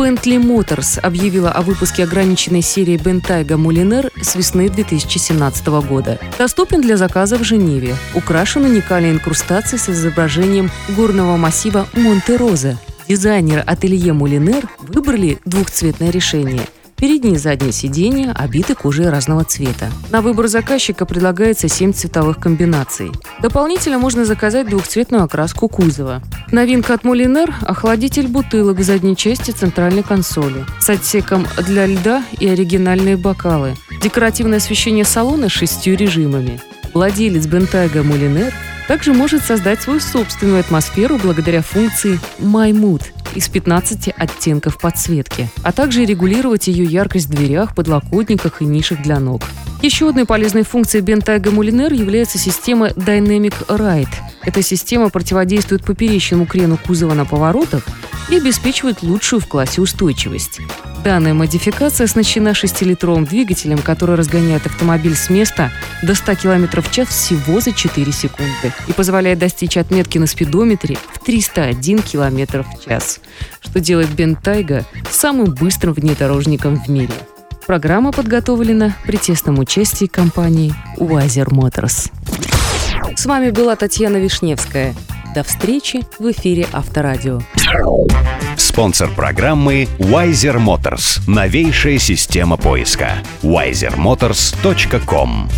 Bentley Motors объявила о выпуске ограниченной серии Bentayga Molinar с весны 2017 года. Доступен для заказа в Женеве. Украшен уникальной инкрустацией с изображением горного массива Монте-Роза. Дизайнеры ателье Мулинер выбрали двухцветное решение – Передние и задние сиденья обиты кожей разного цвета. На выбор заказчика предлагается 7 цветовых комбинаций. Дополнительно можно заказать двухцветную окраску кузова. Новинка от Мулинер – охладитель бутылок в задней части центральной консоли с отсеком для льда и оригинальные бокалы. Декоративное освещение салона с шестью режимами. Владелец Бентайга Мулинер также может создать свою собственную атмосферу благодаря функции My Mood из 15 оттенков подсветки, а также регулировать ее яркость в дверях, подлокотниках и нишах для ног. Еще одной полезной функцией Bentayga Molinar является система Dynamic Ride. Эта система противодействует поперечному крену кузова на поворотах и обеспечивает лучшую в классе устойчивость. Данная модификация оснащена 6-литровым двигателем, который разгоняет автомобиль с места до 100 км в час всего за 4 секунды и позволяет достичь отметки на спидометре в 301 км в час, что делает Бентайга самым быстрым внедорожником в мире. Программа подготовлена при тесном участии компании Wiser Motors. С вами была Татьяна Вишневская. До встречи в эфире Авторадио. Спонсор программы Wiser Motors. Новейшая система поиска. wisermotors.com